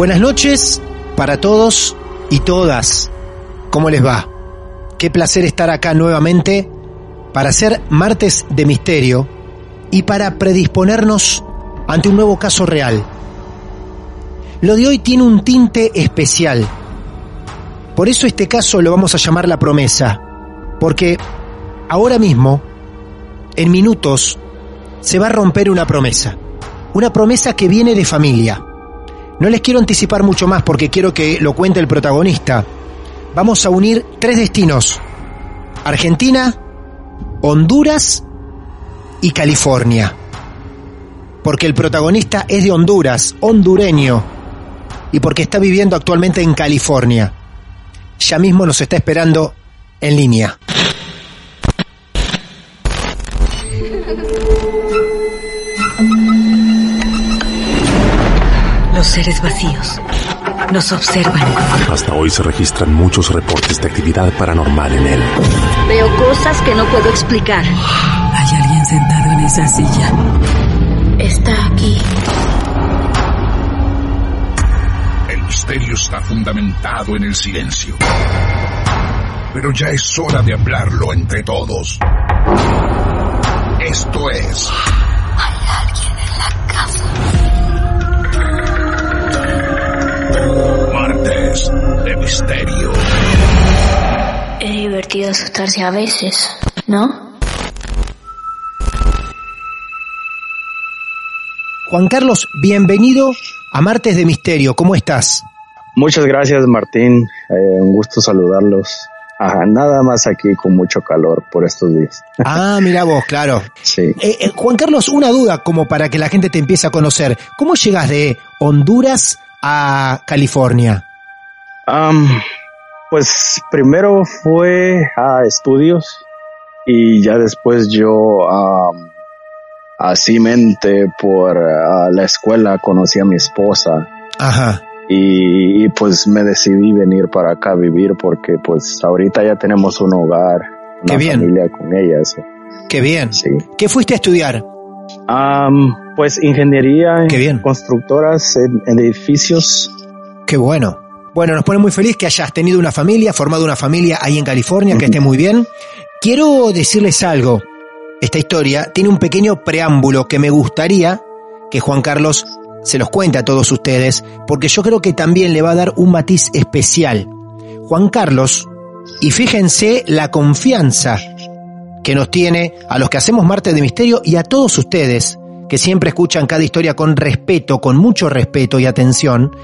Buenas noches para todos y todas. ¿Cómo les va? Qué placer estar acá nuevamente para hacer martes de misterio y para predisponernos ante un nuevo caso real. Lo de hoy tiene un tinte especial. Por eso este caso lo vamos a llamar la promesa, porque ahora mismo, en minutos, se va a romper una promesa. Una promesa que viene de familia no les quiero anticipar mucho más porque quiero que lo cuente el protagonista. Vamos a unir tres destinos. Argentina, Honduras y California. Porque el protagonista es de Honduras, hondureño, y porque está viviendo actualmente en California. Ya mismo nos está esperando en línea. Los seres vacíos nos observan. Hasta hoy se registran muchos reportes de actividad paranormal en él. Veo cosas que no puedo explicar. Hay alguien sentado en esa silla. Está aquí. El misterio está fundamentado en el silencio. Pero ya es hora de hablarlo entre todos. Esto es... Hay alguien Martes de Misterio. Es divertido asustarse a veces, ¿no? Juan Carlos, bienvenido a Martes de Misterio. ¿Cómo estás? Muchas gracias Martín, eh, un gusto saludarlos. Ajá, nada más aquí con mucho calor por estos días. Ah, mira vos, claro. Sí. Eh, eh, Juan Carlos, una duda como para que la gente te empiece a conocer. ¿Cómo llegas de Honduras a California? Am, pues primero fue a estudios y ya después yo am, así mente por ah, la escuela conocí a mi esposa Ajá. y, y, pues me decidí venir para acá a vivir porque pues ahorita ya tenemos un hogar, Qué una bien. familia con ella. eso. Qué bien. Sí. ¿Qué fuiste a estudiar? Pues ingeniería Qué bien. en constructoras en, en edificios. Qué bueno. Bueno, nos pone muy feliz que hayas tenido una familia, formado una familia ahí en California, que esté muy bien. Quiero decirles algo. Esta historia tiene un pequeño preámbulo que me gustaría que Juan Carlos se los cuente a todos ustedes, porque yo creo que también le va a dar un matiz especial. Juan Carlos, y fíjense la confianza que nos tiene a los que hacemos Martes de Misterio y a todos ustedes que siempre escuchan cada historia con respeto, con mucho respeto y atención.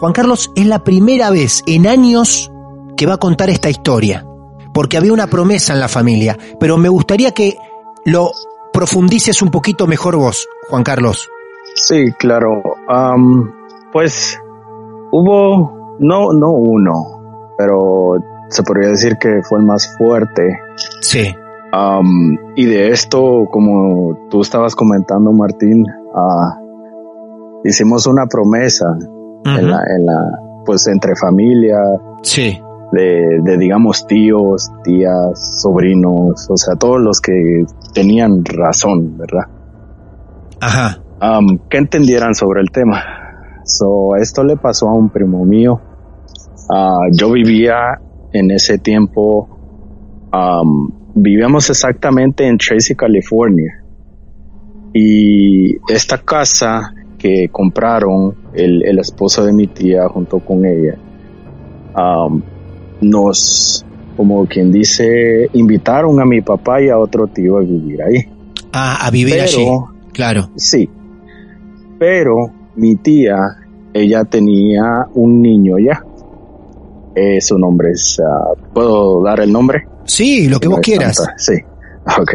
Juan Carlos es la primera vez en años que va a contar esta historia, porque había una promesa en la familia, pero me gustaría que lo profundices un poquito mejor vos, Juan Carlos. Sí, claro. Pues hubo, no, no uno, pero se podría decir que fue el más fuerte. Sí. Y de esto, como tú estabas comentando, Martín, ah, hicimos una promesa en la, en la, pues entre familia, Sí. de, de digamos tíos, tías, sobrinos, o sea, todos los que tenían razón, ¿verdad? Ajá. um, que entendieran sobre el tema. So, esto le pasó a un primo mío. Ah, yo vivía en ese tiempo, um, vivíamos exactamente en Tracy, California. Y esta casa que compraron el, el esposo de mi tía junto con ella, am, nos, como quien dice, invitaron a mi papá y a otro tío a vivir ahí. Ah, a vivir Pero- allí. Claro. Sí, pero mi tía, ella tenía un niño ya. Eh, su nombre es, ah, ¿puedo dar el nombre? Sí, lo que vos quieras. tanta, Sí, ok.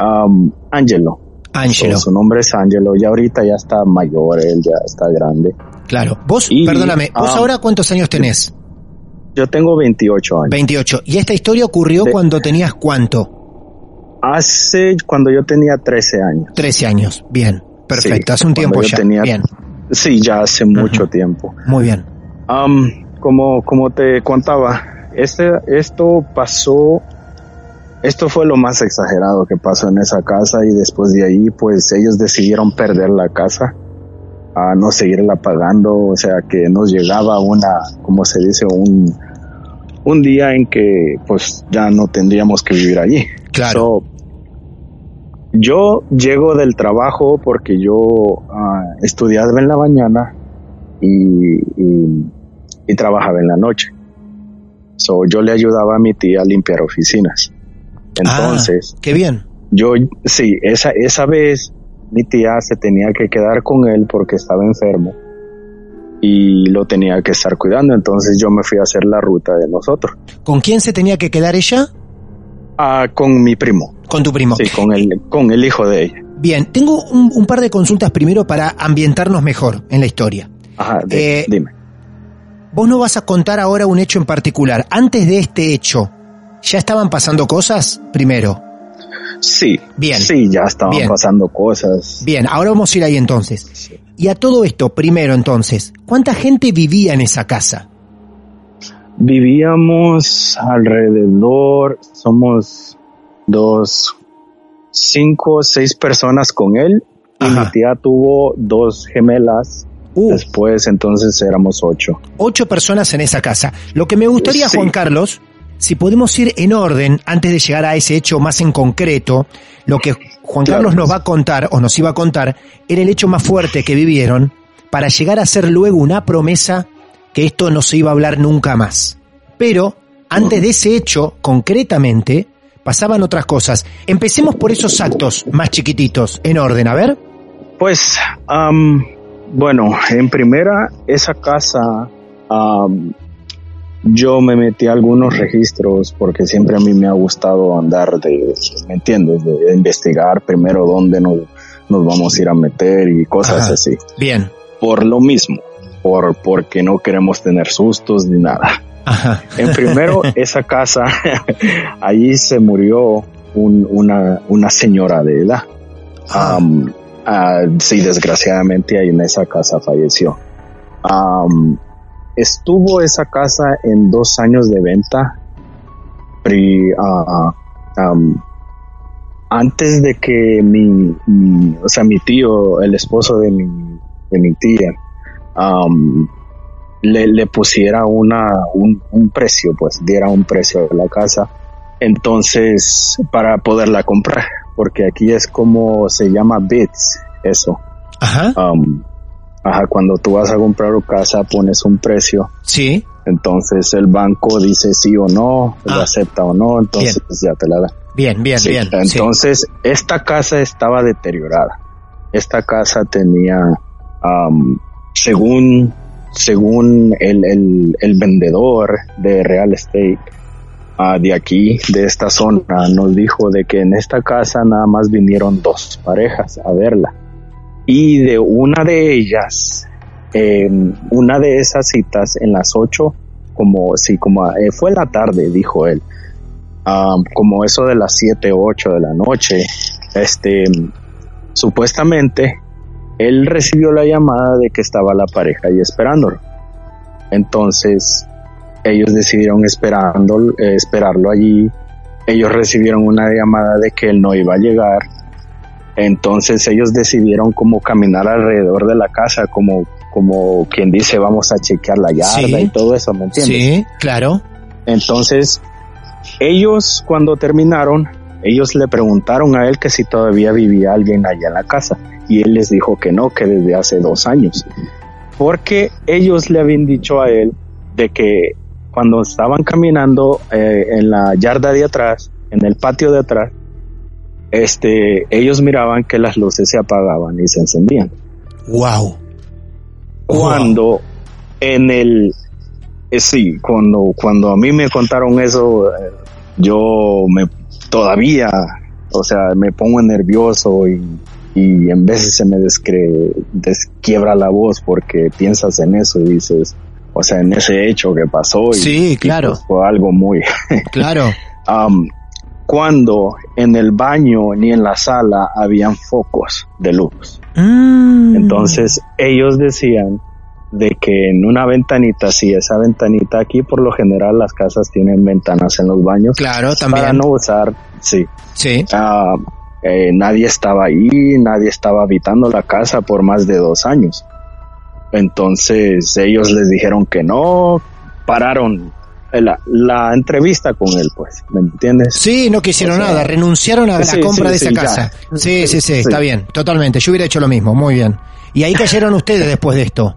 Um, Angelo. Angelo. Su nombre es Angelo, ya ahorita ya está mayor, él ya está grande. Claro. Vos, Y, perdóname, ¿vos ah, ahora cuántos años tenés? Yo tengo 28 años. 28. ¿Y esta historia ocurrió cuando tenías cuánto? Hace cuando yo tenía 13 años. 13 años. Bien. Perfecto. Sí, Hace un tiempo ya. tenía- Bien. Sí, ya hace mucho tiempo. Muy bien. Um, como, como te contaba, este, esto pasó, esto fue lo más exagerado que pasó en esa casa y después de ahí, pues ellos decidieron perder la casa, a no seguirla pagando, o sea que nos llegaba una, como se dice, un, un día en que pues ya no tendríamos que vivir allí. Claro. So, yo llego del trabajo porque yo ah, estudiaba en la mañana y, y, y trabajaba en la noche. So, yo le ayudaba a mi tía a limpiar oficinas. Entonces, Ah, qué bien. yo, sí, esa, esa vez mi tía se tenía que quedar con él porque estaba enfermo y lo tenía que estar cuidando. Entonces yo me fui a hacer la ruta de nosotros. ¿Con quién se tenía que quedar ella? Ah, con mi primo. Con tu primo. Sí, con el, con el hijo de ella. Bien, tengo un, un par de consultas primero para ambientarnos mejor en la historia. Ajá, Eh, dime. Vos no vas a contar ahora un hecho en particular. Antes de este hecho, ¿ya estaban pasando cosas? Primero. Sí, Bien. sí, ya estaban Bien. pasando cosas. Bien, ahora vamos a ir ahí entonces. Y a todo esto, primero entonces, ¿cuánta gente vivía en esa casa? Vivíamos alrededor, somos dos, cinco, seis personas con él. Y Ajá. mi tía tuvo dos gemelas. Uh, Después, entonces éramos ocho. ocho personas en esa casa. Lo que me gustaría, Sí. Juan Carlos, si podemos ir en orden antes de llegar a ese hecho más en concreto, lo que Juan. Carlos nos va a contar o nos iba a contar era el hecho más fuerte que vivieron para llegar a ser luego una promesa que esto no se iba a hablar nunca más. Pero antes de ese hecho, concretamente, pasaban otras cosas. Empecemos por esos actos más chiquititos, en orden, a ver. Pues, bueno, en primera, esa casa, yo me metí a algunos registros porque siempre a mí me ha gustado andar de, ¿me entiendes? De investigar primero dónde nos, nos vamos a ir a meter y cosas Ajá. así. Bien. Por lo mismo, por, porque no queremos tener sustos ni nada. Ajá. En primero, esa casa, allí se murió un- una, una señora de edad. Am, ah, sí, desgraciadamente ahí en esa casa falleció. Estuvo esa casa en dos años de venta. Pri- ah, am, antes de que mi, mi- o sea, mi tío, el esposo de mi, de mi tía, am, le, le pusiera una, un, un precio, pues diera un precio de la casa. Entonces, para poderla comprar, porque aquí es como se llama bits, eso. Ajá. Um, ajá, cuando tú vas a comprar una casa pones un precio, Sí. entonces el banco dice sí o no, lo Ah. acepta o no, entonces ya te la da. Bien, bien, Sí, bien. sí. Entonces, esta casa estaba deteriorada. Esta casa tenía, am, según, según el, el, el vendedor de real estate ah, de aquí, de esta zona, nos dijo de que en esta casa nada más vinieron dos parejas a verla. Y de una de ellas, em, una de esas citas en las ocho, como, sí, como eh, fue la tarde, dijo él, um, como eso de las 7, 8 de la noche, este, supuestamente él recibió la llamada de que estaba la pareja ahí esperándolo. Entonces, ellos decidieron esperando, eh, esperarlo allí. Ellos recibieron una llamada de que él no iba a llegar. Entonces ellos decidieron como caminar alrededor de la casa, como, como quien dice vamos a chequear la yarda Sí. y todo eso, ¿me entiendes? Sí, claro. Entonces, ellos cuando terminaron, ellos le preguntaron a él que si todavía vivía alguien allá en la casa. y él les dijo que no, que desde hace dos años. Porque ellos le habían dicho a él de que cuando estaban caminando eh, en la yarda de atrás, en el patio de atrás, este, ellos miraban que las luces se apagaban y se encendían. Wow. Cuando en el, eh, sí, cuando, cuando a mí me contaron eso, eh, yo me todavía, o sea, me pongo nervioso y, y en veces se me descre, desquiebra la voz porque piensas en eso y dices, o sea, en ese hecho que pasó. Y, Sí, y claro. pues fue algo muy, Claro. Am, cuando en el baño ni en la sala habían focos de luz. Mm. Entonces ellos decían de que en una ventanita, sí, esa ventanita aquí por lo general las casas tienen ventanas en los baños Claro, para también. no usar, sí. Sí. Ah, eh, nadie estaba ahí, nadie estaba habitando la casa por más de dos años. Entonces ellos les dijeron que no, pararon la, la entrevista con él, pues, ¿me entiendes? Sí, no quisieron O sea, nada, renunciaron a la sí, compra sí, de esa sí, casa. Sí, sí, sí, Sí. está bien, totalmente. Yo hubiera hecho lo mismo, muy bien. Y ahí cayeron ustedes después de esto.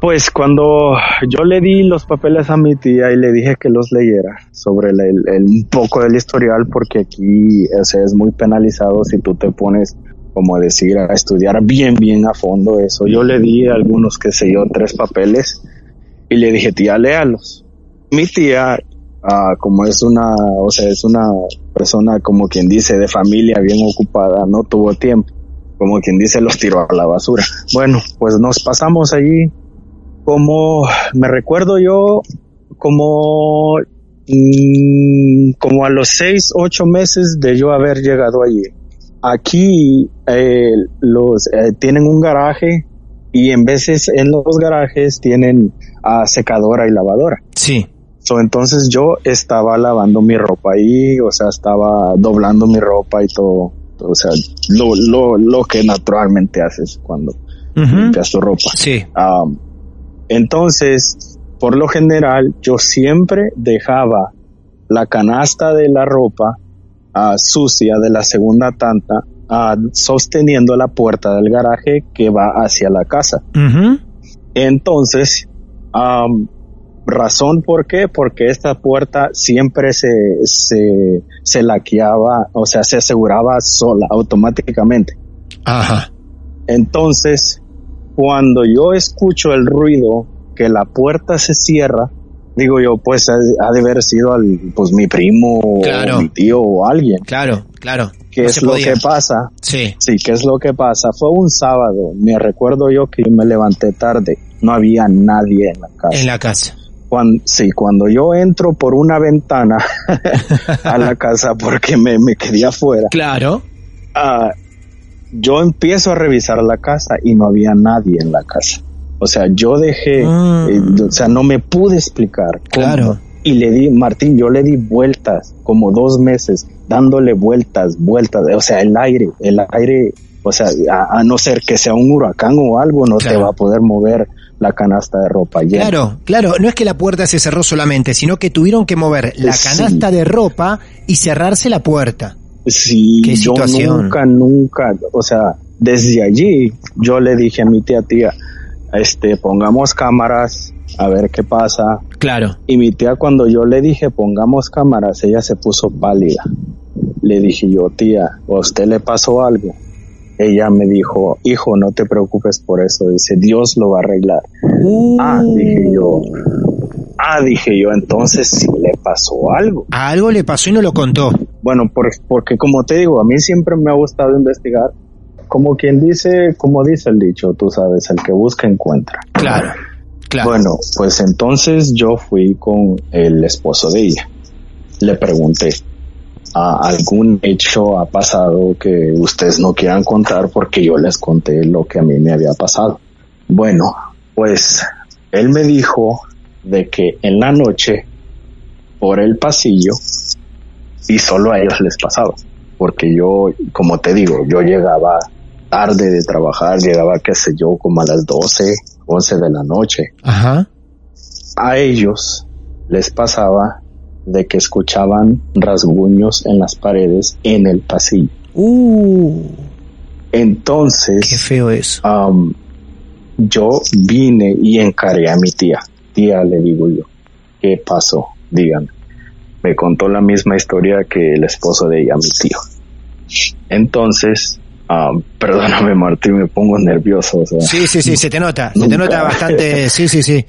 Pues cuando yo le di los papeles a mi tía y le dije que los leyera sobre el, el- el- un poco del historial, porque aquí o sea, es muy penalizado si tú te pones, como decir, a estudiar bien, bien a fondo eso. Yo le di algunos, qué sé yo, tres papeles y le dije, tía, léalos. Mi tía, ah, como es una, o sea, es una persona, como quien dice, de familia bien ocupada, no tuvo tiempo. Como quien dice, los tiró a la basura. Bueno, pues nos pasamos allí como me recuerdo yo como mm, como a los seis ocho meses de yo haber llegado allí aquí eh, los eh, tienen un garaje y en veces en los garajes tienen ah, secadora y lavadora Sí. So, entonces yo estaba lavando mi ropa ahí, o sea, estaba doblando mi ropa y todo, o sea, lo, lo, lo que naturalmente haces cuando Ujú. limpias tu ropa. Sí. Um, entonces, por lo general, yo siempre dejaba la canasta de la ropa ah, sucia de la segunda tanta ah, sosteniendo la puerta del garaje que va hacia la casa. Entonces, am, razón por qué, porque esta puerta siempre se, se, se laqueaba, o sea, se aseguraba sola, automáticamente. Ajá. Entonces, cuando yo escucho el ruido que la puerta se cierra, digo yo, pues ha, ha de haber sido al, pues mi primo Claro. o mi tío o alguien. Claro, claro. ¿Qué No es lo que pasa? Sí. Sí, ¿qué es lo que pasa? Fue un sábado, me recuerdo yo que me levanté tarde, no había nadie en la casa. En la casa. Cuando, sí, cuando yo entro por una ventana a la casa porque me, me quedé afuera, Claro. ah, yo empiezo a revisar la casa y no había nadie en la casa. O sea, yo dejé, Mm. eh, o sea, no me pude explicar. cómo. Claro. Y le di, Martín, yo le di vueltas, como dos meses, dándole vueltas, vueltas, o sea, el aire, el aire, o sea, a, a no ser que sea un huracán o algo, no te Claro. va a poder mover la canasta de ropa llena. Claro, claro, no es que la puerta se cerró solamente, sino que tuvieron que mover la Sí. canasta de ropa y cerrarse la puerta. Sí, Qué yo situación. nunca, nunca, o sea, desde allí yo le dije a mi tía, tía, este, pongamos cámaras, a ver qué pasa. Claro. Y mi tía cuando yo le dije pongamos cámaras, ella se puso pálida. Le dije yo, tía, ¿a usted le pasó algo? Ella me dijo, hijo, no te preocupes por eso, dice, Dios lo va a arreglar. Ah, dije yo, ah, dije yo, entonces sí le pasó algo. A algo le pasó y no lo contó. Bueno, por- porque como te digo, a mí siempre me ha gustado investigar. Como quien dice, como dice el dicho, tú sabes, el que busca encuentra. Claro, claro. Bueno, pues entonces yo fui con el esposo de ella. Le pregunté, ¿a ¿algún hecho ha pasado que ustedes no quieran contar? Porque yo les conté lo que a mí me había pasado. Bueno, pues él me dijo de que en la noche, por el pasillo, y solo a ellos les pasaba. Porque yo, como te digo, yo llegaba tarde de trabajar, llegaba, qué sé yo, como a las 12, 11 de la noche Ajá. a ellos les pasaba de que escuchaban rasguños en las paredes en el pasillo. Uh. Entonces, Qué feo eso. am, yo vine y encaré a mi tía. Tía, le digo yo, ¿qué pasó? Dígame. Me contó la misma historia que el esposo de ella, mi tío. Entonces, am, perdóname Martín, me pongo nervioso. o sea, Sí, sí, sí, se te nota, se te Nunca. nota bastante, sí, sí, sí.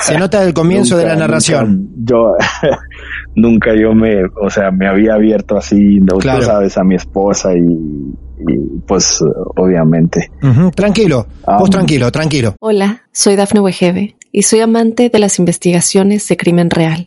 Se nota el comienzo de la Nunca, narración. nunca yo, nunca yo me, o sea, me había abierto así, no, tú sabes, a mi esposa y, y, pues obviamente. Tranquilo, Ah. vos tranquilo, tranquilo. Hola, soy Dafne Wegebe y soy amante de las investigaciones de crimen real.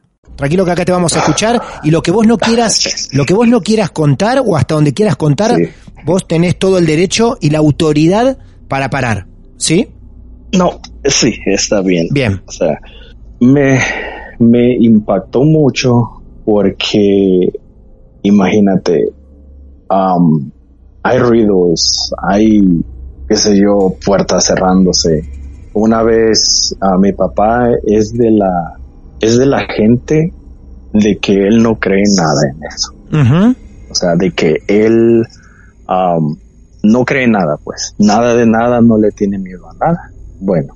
Tranquilo que acá te vamos a escuchar y lo que vos no quieras, lo que vos no quieras contar o hasta donde quieras contar, Sí. vos tenés todo el derecho y la autoridad para parar, ¿sí? No, sí, está bien. Bien. O sea, me, me impactó mucho porque, imagínate, hay ruidos, hay, qué sé yo, puertas cerrándose. Una vez a mi papá es de la, es de la gente de que él no cree nada en eso. O sea, de que él am, no cree nada, pues. Nada de nada, no le tiene miedo a nada. Bueno,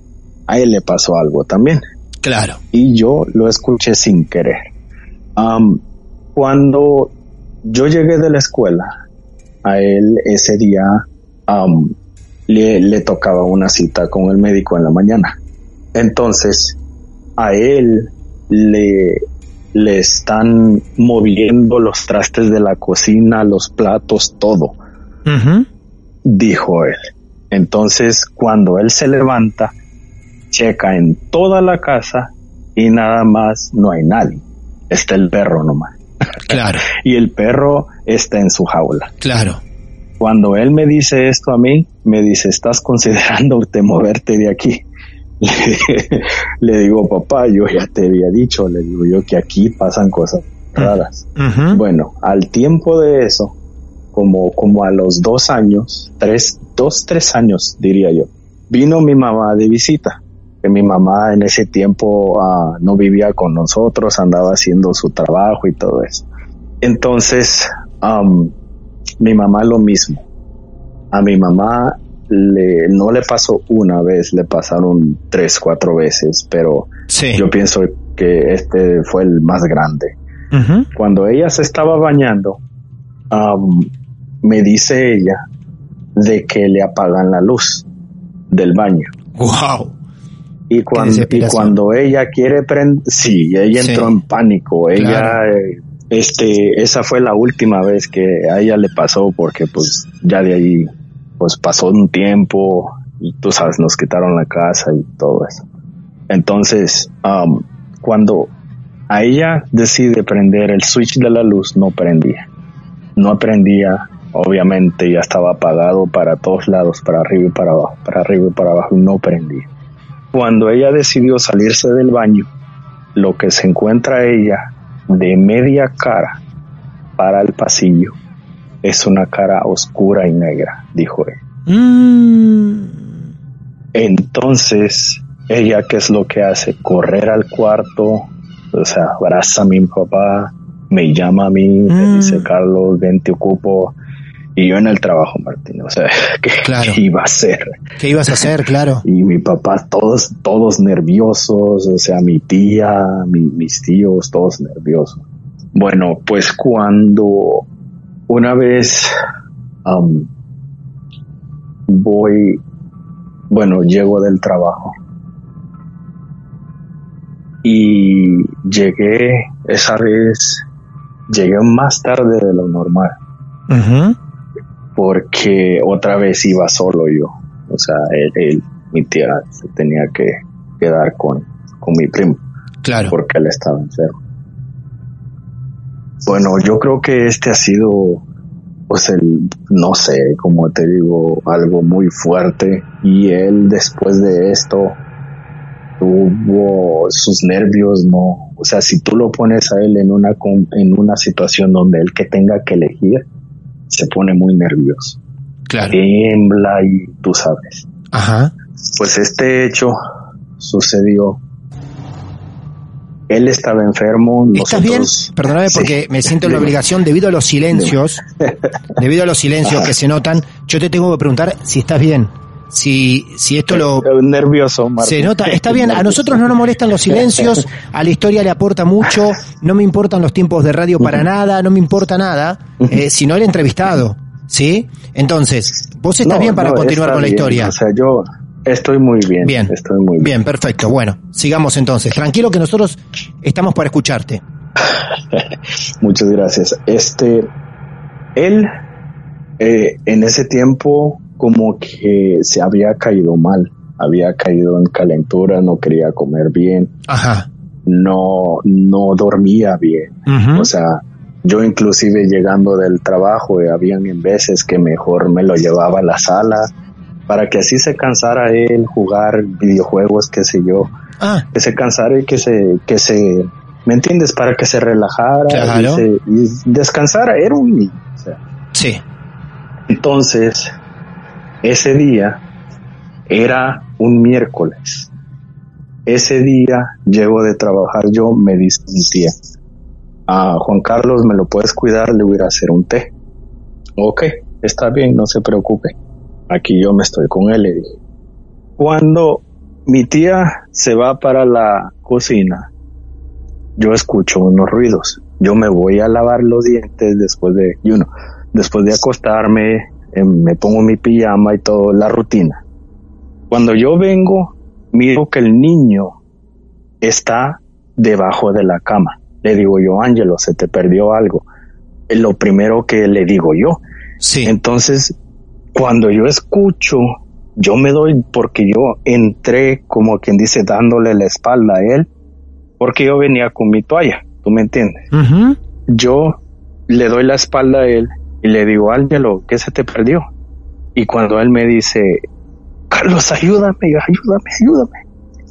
a él le pasó algo también. Claro. Y yo lo escuché sin querer. Am, cuando yo llegué de la escuela, a él ese día le, le tocaba una cita con el médico en la mañana. Entonces, a él le, le están moviendo los trastes de la cocina, los platos, todo, dijo él. Entonces, cuando él se levanta, checa en toda la casa y nada más no hay nadie. Está el perro nomás. Claro, Y el perro está en su jaula. claro. Cuando él me dice esto a mí, me dice, ¿estás considerando moverte de aquí? Le digo, papá, yo ya te había dicho, le digo yo que aquí pasan cosas raras. Bueno, al tiempo de eso, como, como a los dos años, tres, dos, tres años, diría yo, vino mi mamá de visita. Que mi mamá en ese tiempo ah, no vivía con nosotros, andaba haciendo su trabajo y todo eso. Entonces, mi mamá lo mismo. A mi mamá le, no le pasó una vez, le pasaron tres, cuatro veces, pero Sí. yo pienso que este fue el más grande cuando ella se estaba bañando, me dice ella de que le apagan la luz del baño. Wow. Y cuando, y cuando ella quiere prender, sí, ella Sí. entró en pánico. Ella, Claro. eh, este, esa fue la última vez que a ella le pasó porque pues ya de ahí, pues pasó un tiempo y tú nos quitaron la casa y todo eso. Entonces, am, cuando a ella decide prender el switch de la luz, no prendía. No prendía, obviamente ya estaba apagado para todos lados, para arriba y para abajo, para arriba y para abajo, no prendía. Cuando ella decidió salirse del baño, lo que se encuentra ella de media cara para el pasillo es una cara oscura y negra, dijo él. Mm. Entonces, ella, ¿qué es lo que hace? Correr al cuarto, o sea, abraza a mi papá, me llama a mí, me Mm. dice, Carlos, ven, te ocupo. Y yo en el trabajo, Martín, o sea, ¿qué, Claro. qué iba a hacer? ¿Qué ibas a hacer? Claro. Y mi papá, todos, todos nerviosos, o sea, mi tía, mi- mis tíos, todos nerviosos. Bueno, pues cuando una vez am, voy, bueno, llego del trabajo y llegué, esa vez, llegué más tarde de lo normal porque otra vez iba solo yo. O sea, él, él- mi tía se tenía que quedar con, con mi primo Claro. porque él estaba enfermo. Bueno, yo creo que este ha sido pues el, no sé, como te digo, algo muy fuerte. Y él después de esto tuvo sus nervios, no, o sea, si tú lo pones a él en una, en una situación donde él que tenga que elegir, se pone muy nervioso. Claro. Tiembla y tú sabes. Ajá. Pues este hecho sucedió él estaba enfermo. ¿Estás bien? Perdóname porque me siento en la obligación, debido a los silencios, debido a los silencios que se notan, yo te tengo que preguntar si estás bien. Si, si esto lo... Nervioso, Se nota, está bien, a nosotros no nos molestan los silencios, a la historia le aporta mucho, no me importan los tiempos de radio para nada, no me importa nada, eh, sino el entrevistado, ¿sí? Entonces, vos estás bien para continuar con la historia. O sea, yo, Estoy muy bien. Bien. Estoy muy bien. Bien, perfecto. Bueno, sigamos entonces. Tranquilo que nosotros estamos para escucharte. Muchas gracias. Este, él, eh, en ese tiempo, como que se había caído mal. Había caído en calentura, no quería comer bien. Ajá. No, no dormía bien. O sea, yo inclusive llegando del trabajo, eh, habían veces que mejor me lo llevaba a la sala para que así se cansara él jugar videojuegos, qué sé yo, ah. que se cansara y que se, que se, ¿me entiendes? Para que se relajara y, descansara, era un niño. sí. Entonces, ese día era un miércoles. Ese día llego de trabajar yo, me dice mi tía, a Juan Carlos, ¿me lo puedes cuidar? Le voy a hacer un té. Ok, está bien, no se preocupe aquí yo me estoy con él. Y cuando mi tía se va para la cocina, yo escucho unos ruidos. Yo me voy a lavar los dientes después de, you después de acostarme, em, me pongo mi pijama y todo, la rutina. Cuando yo vengo, miro que el niño está debajo de la cama. Le digo yo, Ángelo, se te perdió algo. Lo primero que le digo yo. Sí. Entonces cuando yo escucho, yo me doy porque yo entré como quien dice dándole la espalda a él, porque yo venía con mi toalla, ¿tú me entiendes? Yo le doy la espalda a él y le digo, Ángelo, ¿qué se te perdió? Y cuando él me dice, Carlos, ayúdame, ayúdame, ayúdame.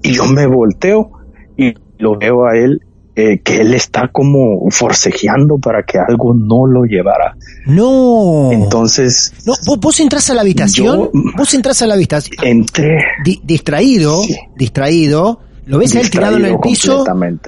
Y yo me volteo y lo veo a él eh, que él está como forcejeando para que algo no lo llevara. No. Entonces. No, vos, entras a la habitación. vos entras a la habitación. Entré. distraído, distraído. Lo ves a él tirado en el piso.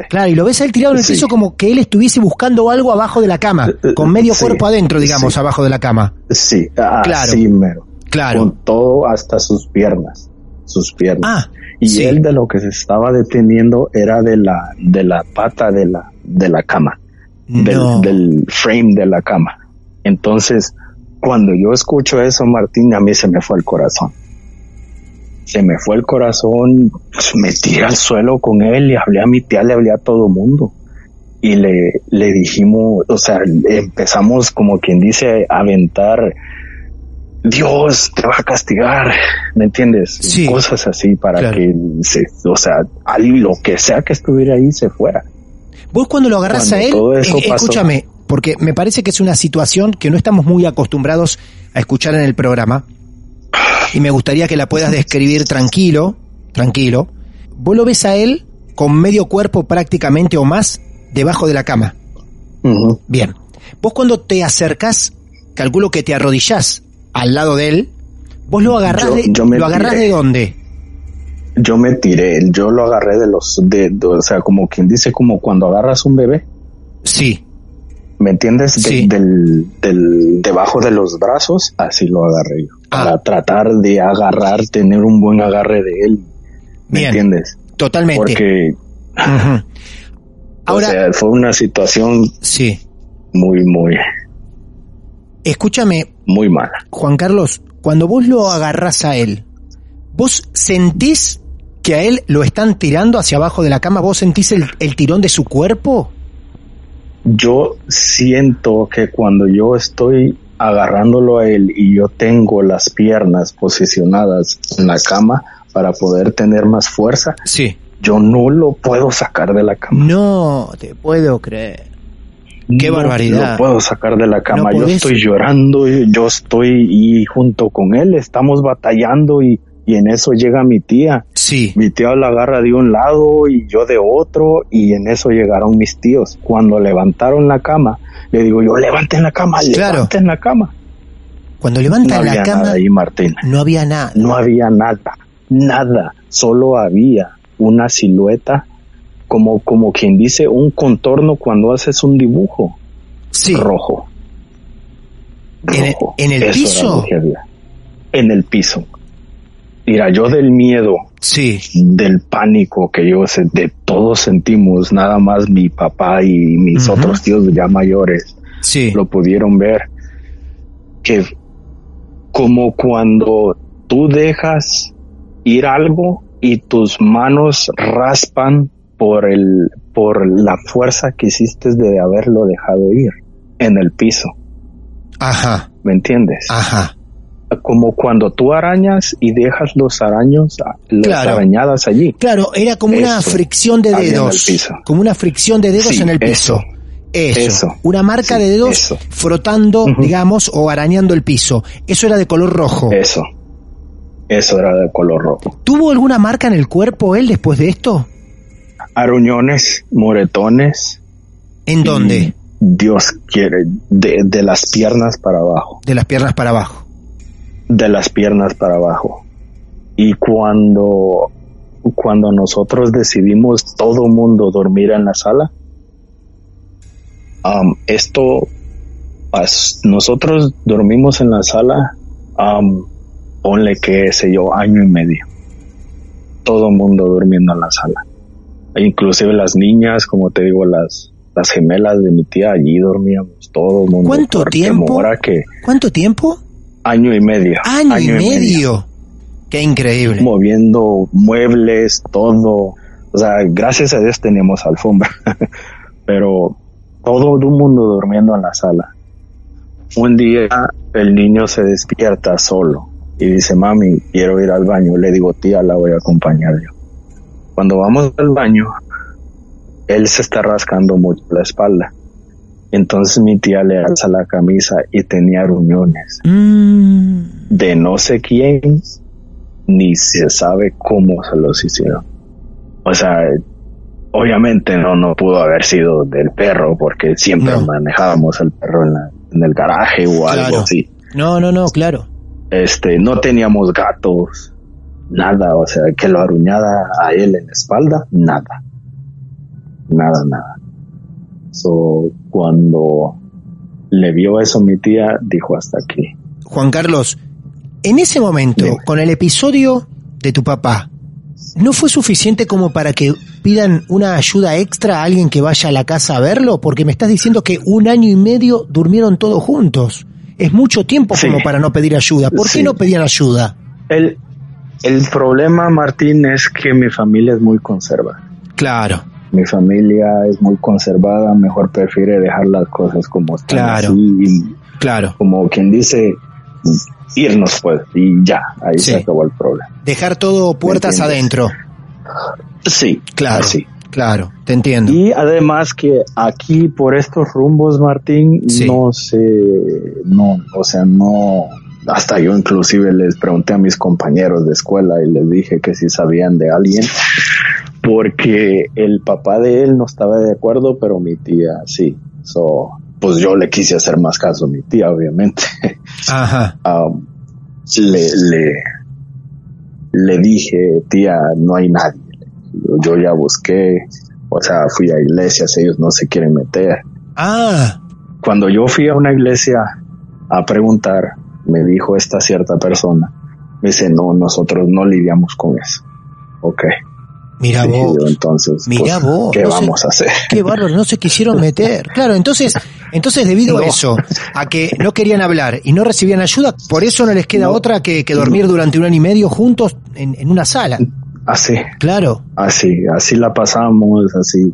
Claro, y lo ves a él tirado en el piso como que él estuviese buscando algo abajo de la cama, eh, con medio cuerpo adentro, digamos, abajo de la cama. Sí, claro. mero. Claro. Con todo hasta sus piernas. Sus piernas. Ah, y él de lo que se estaba deteniendo era de la, de la pata de la, de la cama, del, frame de la cama. Entonces, cuando yo escucho eso, Martín, a mí se me fue el corazón. Se me fue el corazón, pues, me tiré al suelo con él y hablé a mi tía, le hablé a todo mundo. Y le, le dijimos, o sea, empezamos como quien dice a aventar Dios te va a castigar, ¿me entiendes? Cosas así para que se, o sea, lo que sea que estuviera ahí se fuera. Vos cuando lo agarras a él, eh, escúchame, porque me parece que es una situación que no estamos muy acostumbrados a escuchar en el programa y me gustaría que la puedas describir tranquilo, tranquilo. Vos lo ves a él con medio cuerpo prácticamente o más debajo de la cama. Bien. Vos cuando te acercás, calculo que te arrodillás al lado de él, vos lo agarrás, de, ¿lo agarrás de dónde? Yo me tiré, yo lo agarré de los, de, o sea, como quien dice, como cuando agarras un bebé. Sí. ¿Me entiendes? del, del, debajo de los brazos, así lo agarré yo. Ah. Para tratar de agarrar, tener un buen agarre de él. ¿Me entiendes? Totalmente. Porque. Ahora. fue una situación. Sí. Muy, muy. Escúchame. Muy mala. Juan Carlos, cuando vos lo agarrás a él, ¿vos sentís que a él lo están tirando hacia abajo de la cama? ¿Vos sentís el, tirón de su cuerpo? Yo siento que cuando yo estoy agarrándolo a él y yo tengo las piernas posicionadas en la cama para poder tener más fuerza, sí. yo no lo puedo sacar de la cama. No, te puedo creer. Qué no barbaridad. Lo puedo sacar de la cama. No yo estoy llorando, yo estoy y junto con él estamos batallando y, y en eso llega mi tía. Sí. Mi tía la agarra de un lado y yo de otro y en eso llegaron mis tíos. Cuando levantaron la cama, le digo yo, levanten la cama, Claro. levanten la cama. Cuando No levantan había la cama, nada ahí, Martín. no había nada. No había nada, nada. Solo había una silueta, como, como quien dice, un contorno cuando haces un dibujo Sí. rojo. ¿En el- en piso? En el piso. Mira, yo del miedo, Sí. del pánico que yo sé, de todos sentimos, nada más mi papá y mis otros tíos ya mayores Sí. lo pudieron ver, que como cuando tú dejas ir algo y tus manos raspan por el por la fuerza que hiciste de haberlo dejado ir en el piso, Ajá. ¿me entiendes? Ajá. Como cuando tú arañas y dejas los araños, las Claro. arañadas allí. Claro, era como una fricción de Había en el dedos. piso. Como una fricción de dedos Sí, en el piso. eso. Eso. Eso. Una marca Sí, de dedos eso. frotando, digamos, o arañando el piso. Eso era de color rojo. Eso. Eso era de color rojo. ¿Tuvo alguna marca en el cuerpo él después de esto? Aruñones, moretones, ¿En dónde? Dios quiere, de, de las piernas para abajo, De las piernas para abajo. de las piernas para abajo. Y cuando, cuando nosotros decidimos todo mundo dormir en la sala, am, esto, nosotros dormimos en la sala, am, ponle que sé yo, año y medio. Todo mundo durmiendo en la sala. Inclusive las niñas, como te digo, las, las gemelas de mi tía, allí dormíamos todo el mundo. ¿Cuánto tiempo? que ¿Cuánto tiempo? año y medio. Año, y medio. Qué increíble. Moviendo muebles, todo. O sea, gracias a Dios tenemos alfombra. Pero todo el mundo durmiendo en la sala. Un día el niño se despierta solo y dice, mami, quiero ir al baño. Le digo, tía, la voy a acompañar yo. Cuando vamos al baño, él se está rascando mucho la espalda. Entonces mi tía le alza la camisa y tenía ruñones Mm, de no sé quién, ni se sabe cómo se los hicieron. O sea, obviamente no, no pudo haber sido del perro, porque siempre No. manejábamos el perro en, la- en el garaje o algo así. no, no, no, claro. Este, no teníamos gatos, nada, o sea, que lo aruñara a él en la espalda, nada. Nada, nada. So, cuando le vio eso mi tía, dijo hasta aquí. Juan Carlos, en ese momento, con el episodio de tu papá, ¿no fue suficiente como para que pidan una ayuda extra a alguien que vaya a la casa a verlo? Porque me estás diciendo que un año y medio durmieron todos juntos. Es mucho tiempo Sí. como para no pedir ayuda. ¿Por qué no pedían ayuda? El, el problema, Martín, es que mi familia es muy conservada. Claro, Mi familia es muy conservada, mejor prefiere dejar las cosas como están. Claro. así, y claro. como quien dice, irnos pues, y ya, ahí Sí. se acabó el problema. Dejar todo puertas adentro. Sí, Claro, así. claro, te entiendo. Y además que aquí por estos rumbos, Martín, Sí. no sé, no, o sea, no, hasta yo inclusive les pregunté a mis compañeros de escuela y les dije que si sabían de alguien, porque el papá de él no estaba de acuerdo, pero mi tía sí. So, pues yo le quise hacer más caso a mi tía, obviamente. Ajá, Um, le, le, le dije, tía, no hay nadie. Yo ya busqué, o sea, fui a iglesias, ellos no se quieren meter. ah, Cuando yo fui a una iglesia a preguntar, me dijo esta cierta persona, me dice, no, nosotros no lidiamos con eso. Ok. mira vos. entonces, Mirá pues, vos, ¿qué no vamos a hacer? Qué bárbaro, no se quisieron meter. Claro, entonces, entonces debido a eso, a que no querían hablar y no recibían ayuda, por eso no les queda No. otra que, que dormir durante un año y medio juntos en, en una sala. Así. Claro, así, así la pasamos, así,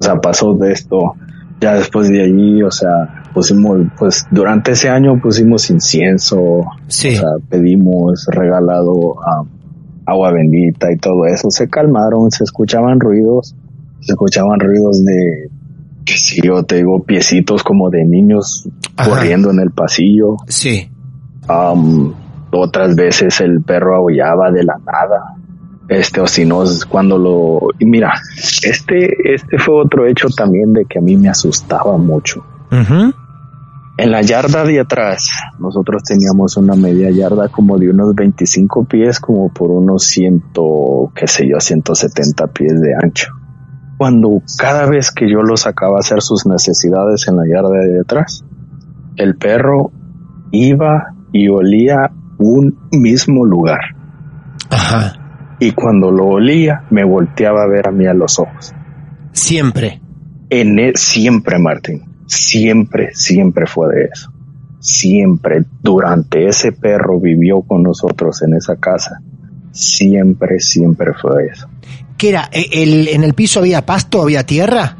o sea, pasó de esto, ya después de allí, o sea, pusimos, pues durante ese año pusimos incienso, Sí. o sea, pedimos regalado ah, agua bendita y todo eso, se calmaron, se escuchaban ruidos, se escuchaban ruidos de, que si yo te digo piecitos como de niños Ajá. corriendo en el pasillo. Sí. Am, otras veces el perro aullaba de la nada. Este, o si no, cuando lo... Y mira, este, este fue otro hecho también de que a mí me asustaba mucho. Ujú. En la yarda de atrás, nosotros teníamos una media yarda como de unos 25 pies, como por unos ciento, qué sé yo, 170 pies de ancho. Cuando cada vez que yo lo sacaba a hacer sus necesidades en la yarda de atrás, el perro iba y olía un mismo lugar. Ajá. Y cuando lo olía, me volteaba a ver a mí a los ojos. Siempre. En e- siempre, Martín, siempre, siempre fue de eso. Siempre, durante ese perro vivió con nosotros en esa casa. Siempre, siempre fue eso. ¿Qué era? ¿E- El, ¿En el piso había pasto, había tierra?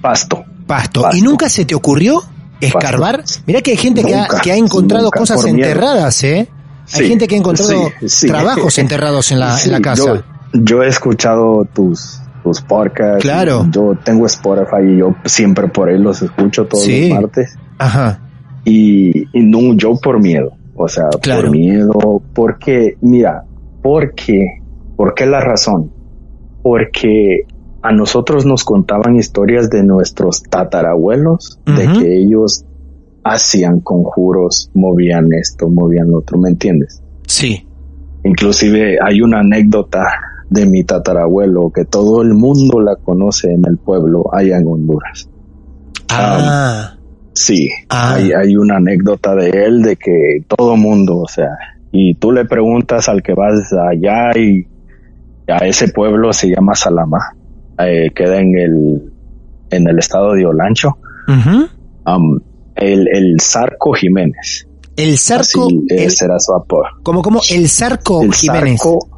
Pasto. Pasto. Pasto. ¿Y nunca se te ocurrió escarbar? Mirá que hay gente que ha, Nunca, que ha encontrado nunca, cosas enterradas, ¿eh? Hay Sí, gente que ha encontrado sí, sí. trabajos enterrados en la, en la Sí, casa. Yo, yo he escuchado tus, tus podcasts. Claro. Yo tengo Spotify y yo siempre por ahí los escucho todos Sí. los martes. Ajá. y, y no yo por miedo, o sea, Claro. por miedo, porque, mira, porque, ¿por qué la razón? Porque a nosotros nos contaban historias de nuestros tatarabuelos, de que ellos hacían conjuros, movían esto, movían lo otro, ¿me entiendes? Sí. Inclusive hay una anécdota de mi tatarabuelo que todo el mundo la conoce en el pueblo allá en Honduras. Ah. Sí, Ah. hay, hay una anécdota de él de que todo mundo, o sea, y tú le preguntas al que vas allá y a ese pueblo se llama Salamá, eh, queda en el en el estado de Olancho, am, el, el Zarco Jiménez, El Zarco, así el- ese era su apodo, como, como el Zarco el Jiménez. Zarco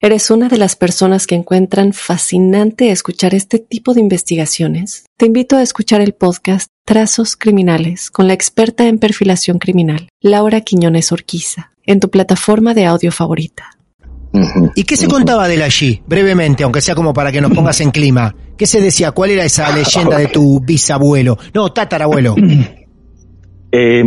eres una de las personas que encuentran fascinante escuchar este tipo de investigaciones, te invito a escuchar el podcast Trazos Criminales con la experta en perfilación criminal, Laura Quiñones Orquiza, en tu plataforma de audio favorita. ¿Y qué se contaba de él allí? Brevemente, aunque sea como para que nos pongas en clima. ¿Qué se decía? ¿Cuál era esa leyenda de tu bisabuelo? No, tatarabuelo. Eh,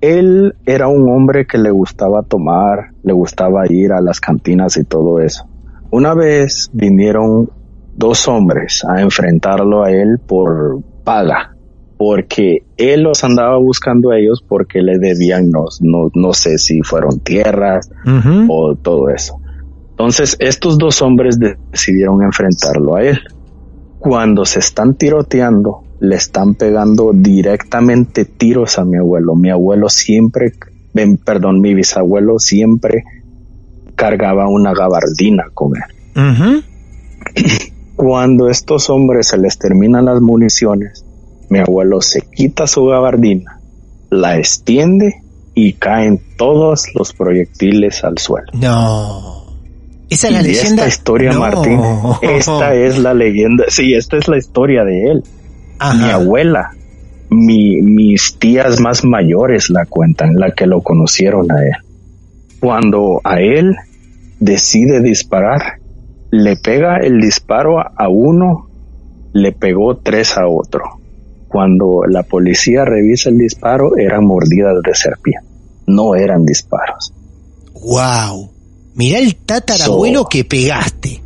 él era un hombre que le gustaba tomar, le gustaba ir a las cantinas y todo eso. Una vez vinieron dos hombres a enfrentarlo a él por paga, porque él los andaba buscando a ellos porque le debían, no, no, no sé si fueron tierras o todo eso. Entonces, estos dos hombres de- decidieron enfrentarlo a él. Cuando se están tiroteando, le están pegando directamente tiros a mi abuelo. Mi abuelo siempre, ven, perdón, mi bisabuelo siempre cargaba una gabardina con él. Ujú. Cuando estos hombres se les terminan las municiones, mi abuelo se quita su gabardina, la extiende y caen todos los proyectiles al suelo. No. Esa es la Y leyenda. esta historia, No. Martín, esta es la leyenda. Sí, esta es la historia de él. Ajá. Mi abuela, mi, mis tías más mayores la cuentan, la que lo conocieron a él. Cuando a él decide disparar, le pega el disparo a- a uno, le pegó tres a otro. Cuando la policía revisa el disparo, eran mordidas de serpiente, no eran disparos. Wow. Mirá el tatarabuelo So- que pegaste.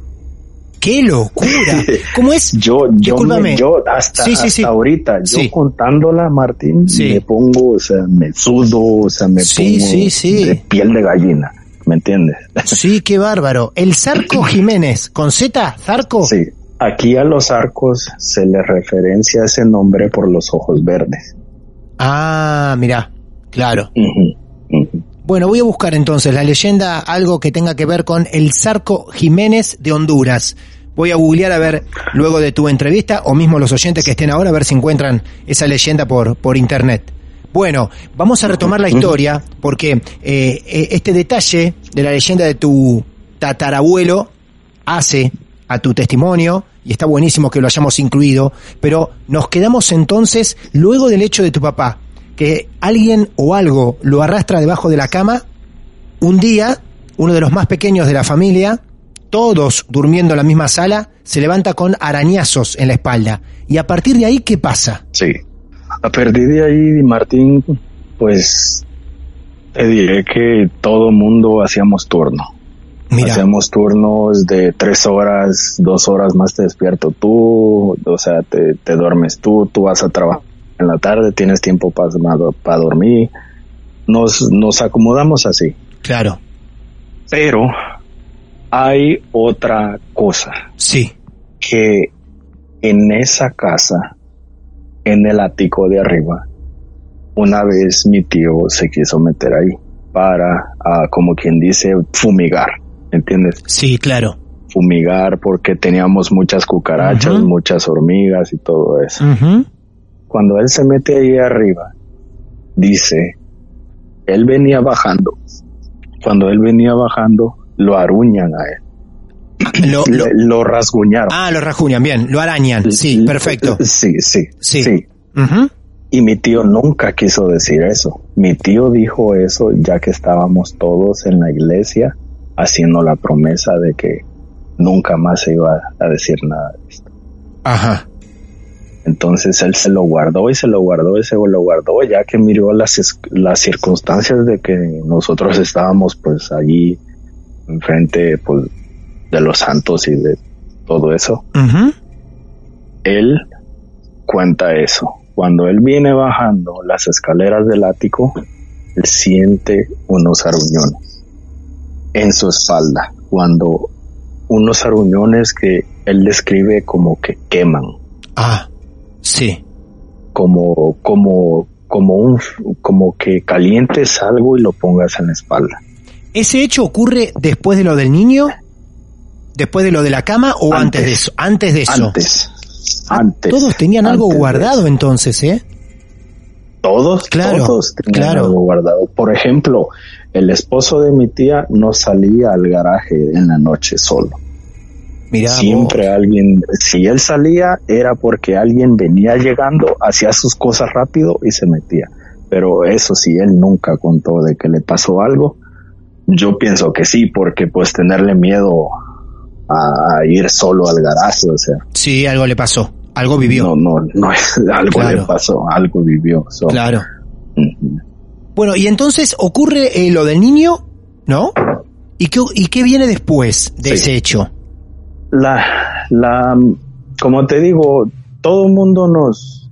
¡Qué locura! ¿Cómo es? Yo, yo, me- yo hasta, Sí, sí, hasta sí. ahorita, yo contándola, Martín, me pongo, o sea, me sudo, o sea, me pongo de piel de gallina, ¿me entiendes? Sí, qué bárbaro. El Zarco Jiménez, con Z, Zarco. Sí. Aquí a los arcos se le referencia ese nombre por los ojos verdes. Ah, mirá, claro. Bueno, voy a buscar entonces la leyenda, algo que tenga que ver con el Zarco Jiménez de Honduras. Voy a googlear a ver luego de tu entrevista o mismo los oyentes que estén ahora a ver si encuentran esa leyenda por, por internet. Bueno, vamos a retomar la historia porque eh, eh, este detalle de la leyenda de tu tatarabuelo hace a tu testimonio, y está buenísimo que lo hayamos incluido, pero nos quedamos entonces, luego del hecho de tu papá, que alguien o algo lo arrastra debajo de la cama, un día, uno de los más pequeños de la familia, todos durmiendo en la misma sala, se levanta con arañazos en la espalda. Y a partir de ahí, ¿qué pasa? Sí. A partir de ahí, Martín, pues te diré que todo mundo hacíamos turno. Mira, Hacíamos turnos de tres horas, dos horas más te despierto tú, o sea, te, te duermes tú, tú vas a trabajar en la tarde, tienes tiempo para dormir. Nos, nos acomodamos así. claro, Pero hay otra cosa sí, que en esa casa, en el ático de arriba, una vez mi tío se quiso meter ahí para, ah, como quien dice, fumigar, ¿entiendes? sí, claro. Fumigar porque teníamos muchas cucarachas, muchas hormigas y todo eso. Cuando él se mete ahí arriba, dice, él venía bajando. Cuando él venía bajando, lo aruñan a él. Lo, lo- rasguñaron. ah, lo rajuñan, bien, lo arañan, sí, perfecto. Sí, sí, Sí. sí. Ujú. Y mi tío nunca quiso decir eso. Mi tío dijo eso ya que estábamos todos en la iglesia haciendo la promesa de que nunca más se iba a decir nada de esto. Ajá, Entonces él se lo guardó y se lo guardó y se lo guardó ya que miró las, las circunstancias de que nosotros estábamos pues allí enfrente pues de los santos y de todo eso. Él cuenta eso. Cuando él viene bajando las escaleras del ático, él siente unos aruñones en su espalda. Cuando unos aruñones que él describe como que queman, ah, sí, como, como, como un, como que calientes algo y lo pongas en la espalda. ¿Ese hecho ocurre después de lo del niño? ¿Después de lo de la cama o antes, Antes. de eso? Antes de eso. Antes, antes. Todos tenían algo antes guardado entonces, ¿eh? Todos, Claro, todos tenían claro. algo guardado. Por ejemplo, el esposo de mi tía no salía al garaje en la noche solo. Mirá, Siempre alguien, si él salía, era porque alguien venía llegando, hacía sus cosas rápido y se metía. Pero eso sí, él nunca contó de que le pasó algo. Yo pienso que sí, porque pues tenerle miedo a, ir solo al garaje, o sea. Sí, algo le pasó, algo vivió. no, no, no, algo Claro. le pasó, algo vivió. so, Claro. Bueno, y entonces ocurre eh, lo del niño, ¿no? ¿Y qué, ¿Y qué viene después de Sí. ese hecho? la, la, como te digo, todo el mundo nos,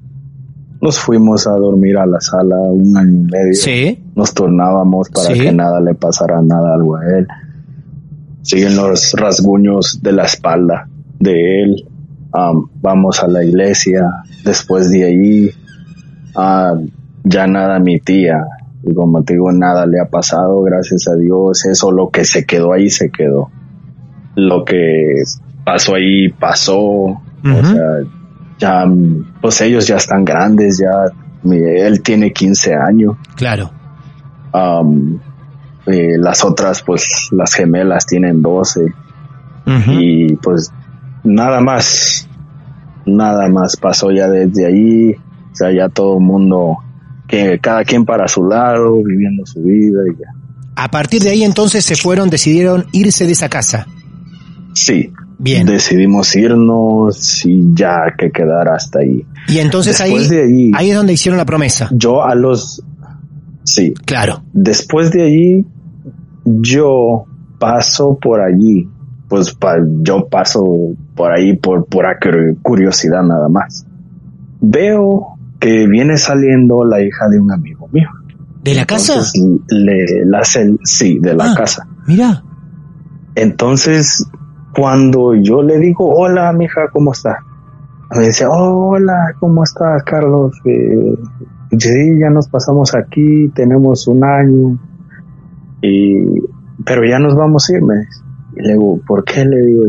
nos fuimos a dormir a la sala un año y medio. Sí, Nos tornábamos para Sí. que nada le pasara nada algo a él. Siguen los rasguños de la espalda de él. Am, vamos a la iglesia. Después de ahí, ah, ya nada a mi tía. Y como te digo, nada le ha pasado, gracias a Dios. Eso lo que se quedó ahí se quedó. Lo que pasó ahí pasó. O sea, ya, pues ellos ya están grandes, ya, él tiene 15 años. claro. Eh, las otras, pues las gemelas tienen 12 Ujú. y pues nada más, nada más pasó ya desde ahí, o sea, ya todo el mundo, que cada quien para su lado, viviendo su vida y ya. A partir de ahí entonces se fueron, decidieron irse de esa casa. Sí, Bien. decidimos irnos y ya que quedar hasta ahí. Y entonces ahí, de ahí, ahí es donde hicieron la promesa. yo a los, sí, Claro. Después de allí, yo paso por allí, pues pa- yo paso por ahí por pura cur- curiosidad nada más. Veo que viene saliendo la hija de un amigo mío. ¿De la casa? Entonces, le, la sí, de la Ah. casa. Mira. Entonces, cuando yo le digo, hola, mija, ¿cómo está? Me dice, hola, ¿cómo estás, Carlos? Eh, sí, ya nos pasamos aquí, tenemos un año, y, pero ya nos vamos a ir, me dice. Y le digo, ¿por qué? Le digo,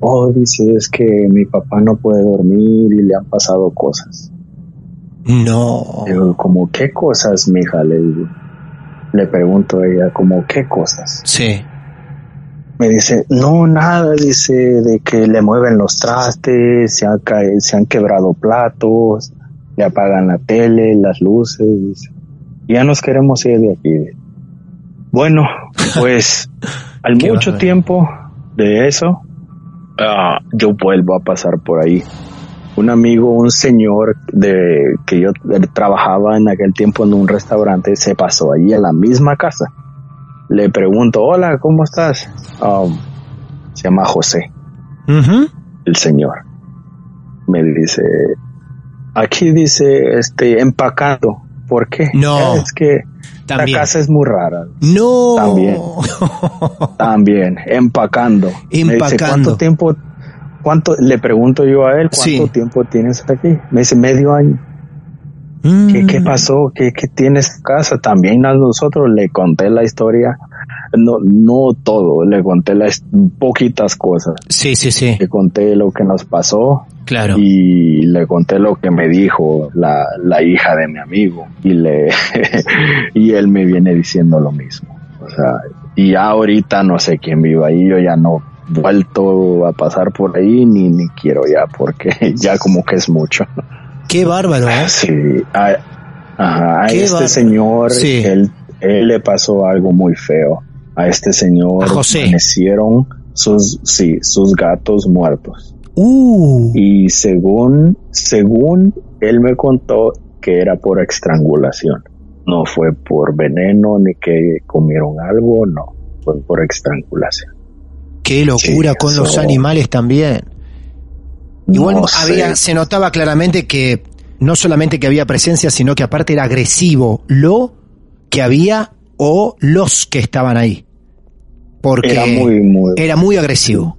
oh, dice, es que mi papá no puede dormir y le han pasado cosas. No. Le digo, ¿como qué cosas, mija? Le digo. Le pregunto a ella, ¿como qué cosas? Sí. Me dice, no, nada, dice, de que le mueven los trastes, se se han quebrado platos, le apagan la tele, las luces, dice, ya nos queremos ir de aquí. Bueno, pues al mucho tiempo de eso, ah, yo vuelvo a pasar por ahí. Un amigo, un señor de que yo trabajaba en aquel tiempo en un restaurante, se pasó allí a la misma casa. Le pregunto, hola, ¿cómo estás? Um, se llama José, el señor. Me dice, aquí dice, este, empacando. ¿Por qué? No. Es que También. la casa es muy rara. No. También. También, empacando. Me dice, Empacando. ¿cuánto tiempo? ¿Cuánto? Le pregunto yo a él, ¿cuánto Sí. tiempo tienes aquí? Me dice, medio año. ¿Qué, Mm. qué pasó? ¿Qué, ¿Qué tienes en casa? También a nosotros le conté la historia. No, no todo, le conté las poquitas cosas. Sí, sí, sí. Le conté lo que nos pasó Claro. y le conté lo que me dijo la, la hija de mi amigo y le y él me viene diciendo lo mismo. O sea, y ya ahorita no sé quién vive ahí, yo ya no vuelto a pasar por ahí ni ni quiero ya porque ya como que es mucho. Qué bárbaro, ¿eh? Sí, a, ajá, a Qué este bárbaro. señor Sí. él, él le pasó algo muy feo. A este señor amanecieron sus sí, sus gatos muertos. Uh. Y según, según él me contó que era por estrangulación. No fue por veneno ni que comieron algo, no. Fue por estrangulación. Qué locura Sí, con los animales también. Igual No había, se notaba claramente que no solamente que había presencia, sino que aparte era agresivo lo que había o los que estaban ahí. Porque Era muy, muy. era muy agresivo.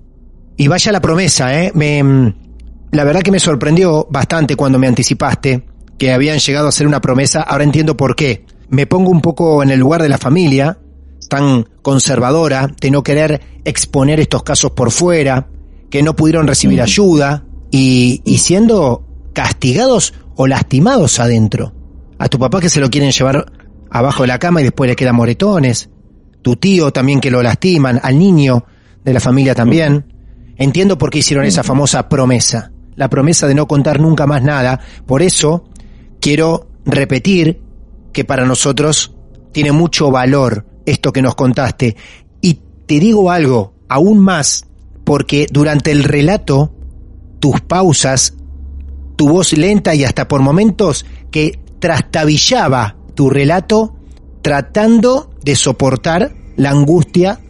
Y vaya la promesa, ¿eh? Me, mm, la verdad que me sorprendió bastante cuando me anticipaste que habían llegado a hacer una promesa. Ahora entiendo por qué. Me pongo un poco en el lugar de la familia, tan conservadora, de no querer exponer estos casos por fuera, que no pudieron recibir ayuda y, y siendo castigados o lastimados adentro. A tu papá que se lo quieren llevar abajo de la cama y después le quedan moretones. Tu tío también que lo lastiman, al niño de la familia también. Entiendo por qué hicieron esa famosa promesa, la promesa de no contar nunca más nada. Por eso quiero repetir que para nosotros tiene mucho valor esto que nos contaste. Y te digo algo, aún más, porque durante el relato, tus pausas, tu voz lenta y hasta por momentos que trastabillaba tu relato, tratando de soportar la angustia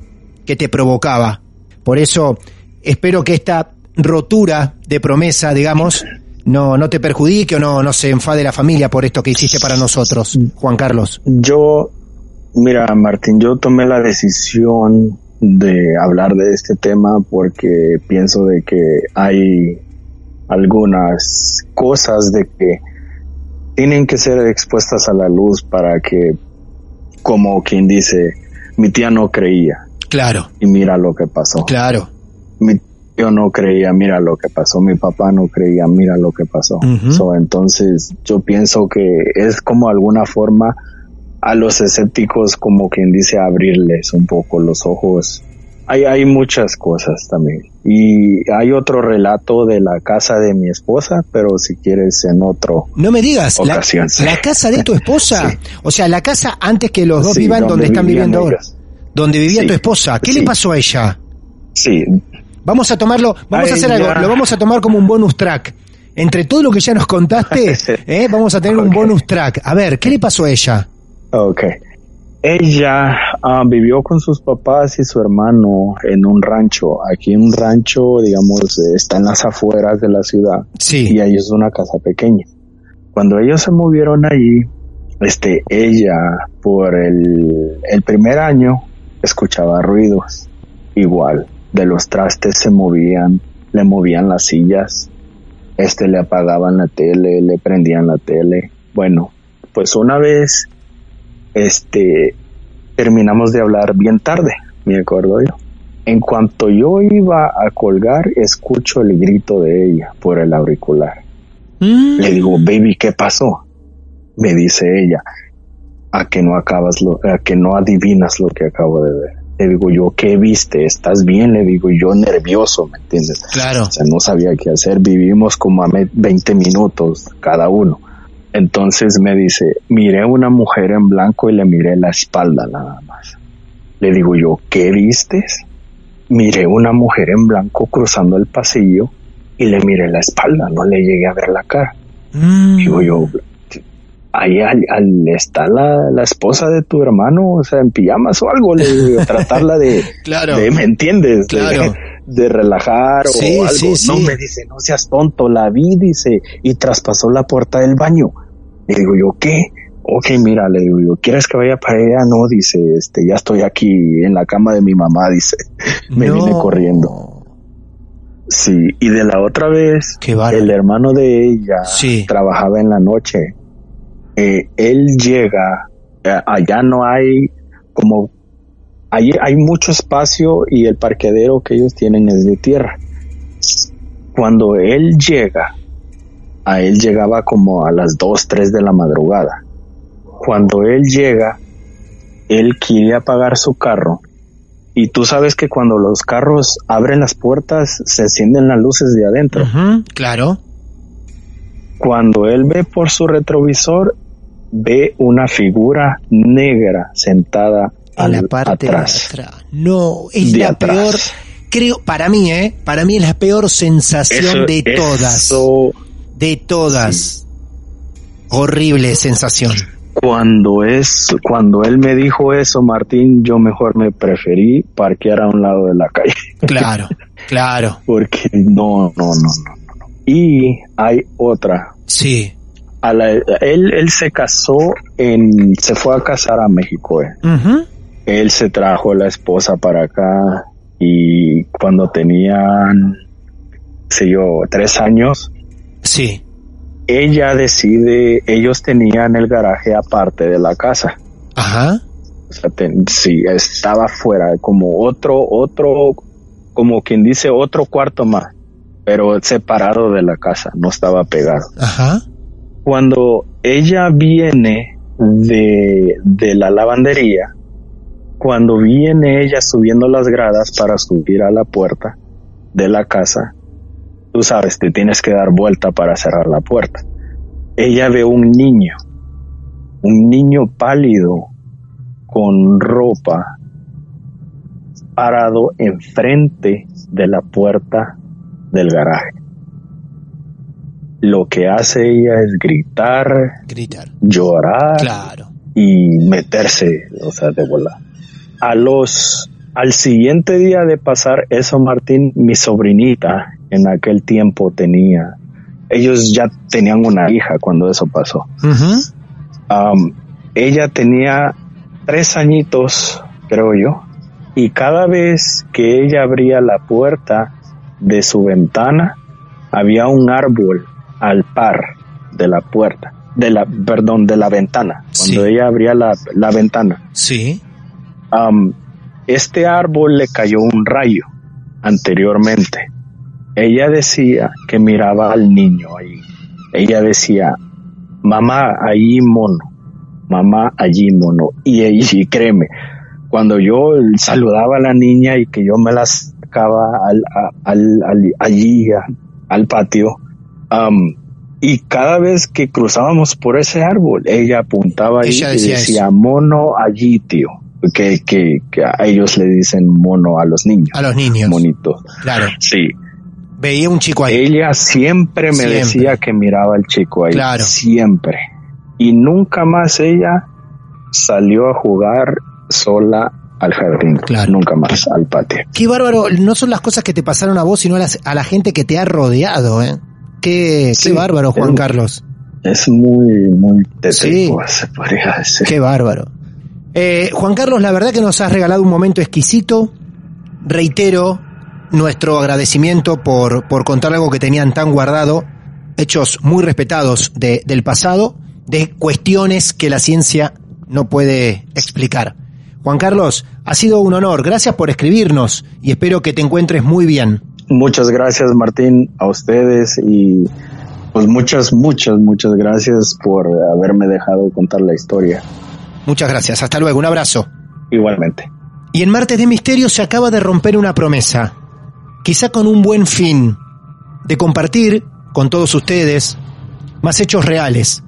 que te provocaba. Por eso espero que esta rotura de promesa, digamos, no, no te perjudique o no, no se enfade la familia por esto que hiciste para nosotros, Juan Carlos. Yo, mira, Martín, yo tomé la decisión de hablar de este tema porque pienso de que hay algunas cosas de que tienen que ser expuestas a la luz para que, como quien dice, mi tía no creía Claro, y mira lo que pasó. claro. Mi tío no creía, mira lo que pasó. Mi papá no creía, mira lo que pasó. So, entonces, yo pienso que es como alguna forma a los escépticos, como quien dice, abrirles un poco los ojos. Hay, hay muchas cosas también. Y hay otro relato de la casa de mi esposa, pero si quieres en otro. No me digas, la, Ocasión, sí. la casa de tu esposa, Sí. o sea, la casa antes que los dos Sí, vivan donde están viviendo ahora, donde vivía Sí, tu esposa. ¿Qué le pasó a ella? Sí, Vamos a tomarlo, vamos a hacer algo, lo vamos a tomar como un bonus track. Entre todo lo que ya nos contaste, ¿eh? vamos a tener un bonus track. A ver, ¿qué le pasó a ella? Ok. Ella ah, vivió con sus papás y su hermano en un rancho. Aquí un rancho, digamos, eh, está en las afueras de la ciudad Sí. y ahí es una casa pequeña. Cuando ellos se movieron allí, este, ella por el, el primer año escuchaba ruidos igual. De los trastes se movían, le movían las sillas, este le apagaban la tele, le prendían la tele. Bueno, pues una vez este terminamos de hablar bien tarde, me acuerdo yo. En cuanto yo iba a colgar, escucho el grito de ella por el auricular. Mm, Le digo, baby, ¿qué pasó? Me dice ella, a que no acabas lo, a que no adivinas lo que acabo de ver. Le digo yo, ¿qué viste? ¿Estás bien? Le digo yo, nervioso, ¿me entiendes? Claro. O sea, no sabía qué hacer. Vivimos como a me- 20 minutos cada uno. Entonces me dice, miré una mujer en blanco y le miré la espalda nada más. Le digo yo, ¿qué vistes? Miré una mujer en blanco cruzando el pasillo y le miré la espalda, no le llegué a ver la cara. Mm. Digo yo, ahí al, al- está la, la esposa de tu hermano, o sea, en pijamas o algo, le digo, tratarla de, Claro. de, ¿me entiendes? De- Claro. De, relajar Sí, o algo. sí, sí. No me dice, no seas tonto, la vi, dice, y traspasó la puerta del baño. Le digo yo, ¿qué? Ok, mira, le digo yo, ¿quieres que vaya para allá? No, dice, este, ya estoy aquí en la cama de mi mamá, dice. Me No. vine corriendo. Sí, y de la otra vez, el hermano de ella Sí. trabajaba en la noche. Eh, él llega, eh, allá no hay como, hay, hay mucho espacio y el parqueadero que ellos tienen es de tierra. Cuando él llega, a él llegaba como a las 2, 3 de la madrugada. Cuando él llega, él quiere apagar su carro. Y tú sabes que cuando los carros abren las puertas, se encienden las luces de adentro. Claro. Cuando él ve por su retrovisor, ve una figura negra sentada En la al- parte atrás. de atrás. No, es De la atrás. peor. Creo, para mí, ¿eh? Para mí es la peor sensación Eso- de todas. eso, De todas. Horrible sensación. cuando es, cuando él me dijo eso, Martín, yo mejor me preferí parquear a un lado de la calle. Claro, claro. Porque no, no, no, no. no. Y hay otra. Sí. A la- él, él se casó en, se fue a casar a México. eh. Él se trajo la esposa para acá y cuando tenían, sé yo, tres años, Sí. ella decide, ellos tenían el garaje aparte de la casa. Ajá. O sea, ten- sí, estaba fuera, como otro, otro, como quien dice, otro cuarto más, pero separado de la casa, no estaba pegado. Ajá. Cuando ella viene de, de la lavandería, cuando viene ella subiendo las gradas para subir a la puerta de la casa, tú sabes, te tienes que dar vuelta para cerrar la puerta. Ella ve un niño, un niño pálido con ropa parado enfrente de la puerta del garaje. Lo que hace ella es gritar, Gritar. llorar Claro. y meterse, o sea, de volar. A los, al siguiente día de pasar eso, Martín, mi sobrinita en aquel tiempo tenía, ellos ya tenían una hija cuando eso pasó. Am, ella tenía tres añitos, creo yo, y cada vez que ella abría la puerta de su ventana, había un árbol al par de la puerta, de la, perdón, de la ventana. Cuando Sí. ella abría la, la ventana, Sí. Am, este árbol le cayó un rayo anteriormente. Ella decía que miraba al niño ahí. Ella decía, mamá, allí mono, mamá, allí mono. Y, y créeme, cuando yo saludaba a la niña y que yo me la sacaba al, al, al- allí al patio, am, y cada vez que cruzábamos por ese árbol, ella apuntaba ahí Ella y decía decía, eso. mono allí, tío. Que, que, que a ellos le dicen mono a los niños. A los niños. Monito. Claro. Sí. Veía un chico ahí. Ella siempre me Siempre. decía que miraba al chico ahí. Claro. Siempre. Y nunca más ella salió a jugar sola al jardín. Claro. Nunca más al patio. Qué bárbaro, no son las cosas que te pasaron a vos, sino a, las- a la gente que te ha rodeado, ¿eh? Qué, Sí. qué bárbaro, Juan Es- Carlos. Es muy, muy Sí. tétrico, se podría decir. Qué bárbaro. Eh, Juan Carlos, la verdad que nos has regalado un momento exquisito. Reitero nuestro agradecimiento por, por contar algo que tenían tan guardado, hechos muy respetados de- del pasado, de cuestiones que la ciencia no puede explicar. Juan Carlos, ha sido un honor. Gracias por escribirnos y espero que te encuentres muy bien. Muchas gracias, Martín, a ustedes y pues muchas, muchas, muchas gracias por haberme dejado contar la historia. Muchas gracias. Hasta luego. Un abrazo. Igualmente. Y en Martes de Misterio se acaba de romper una promesa, quizá con un buen fin, de compartir con todos ustedes más hechos reales,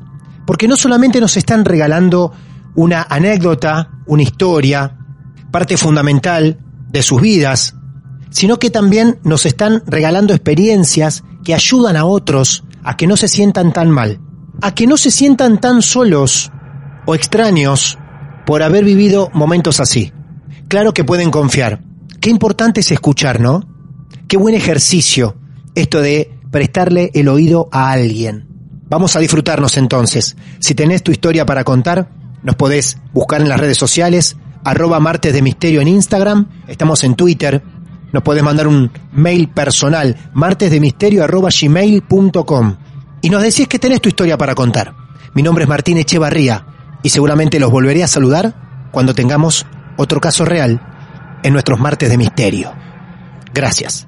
porque no solamente nos están regalando una anécdota, una historia, parte fundamental de sus vidas, sino que también nos están regalando experiencias que ayudan a otros a que no se sientan tan mal, a que no se sientan tan solos o extraños por haber vivido momentos así. Claro que pueden confiar. Qué importante es escuchar, ¿no? Qué buen ejercicio esto de prestarle el oído a alguien. Vamos a disfrutarnos entonces. Si tenés tu historia para contar, nos podés buscar en las redes sociales, arroba martes de misterio en Instagram, estamos en Twitter, nos podés mandar un mail personal, martesdemisterio arroba y nos decís que tenés tu historia para contar. Mi nombre es Martín Echevarría y seguramente los volveré a saludar cuando tengamos otro caso real en nuestros martes de misterio. Gracias.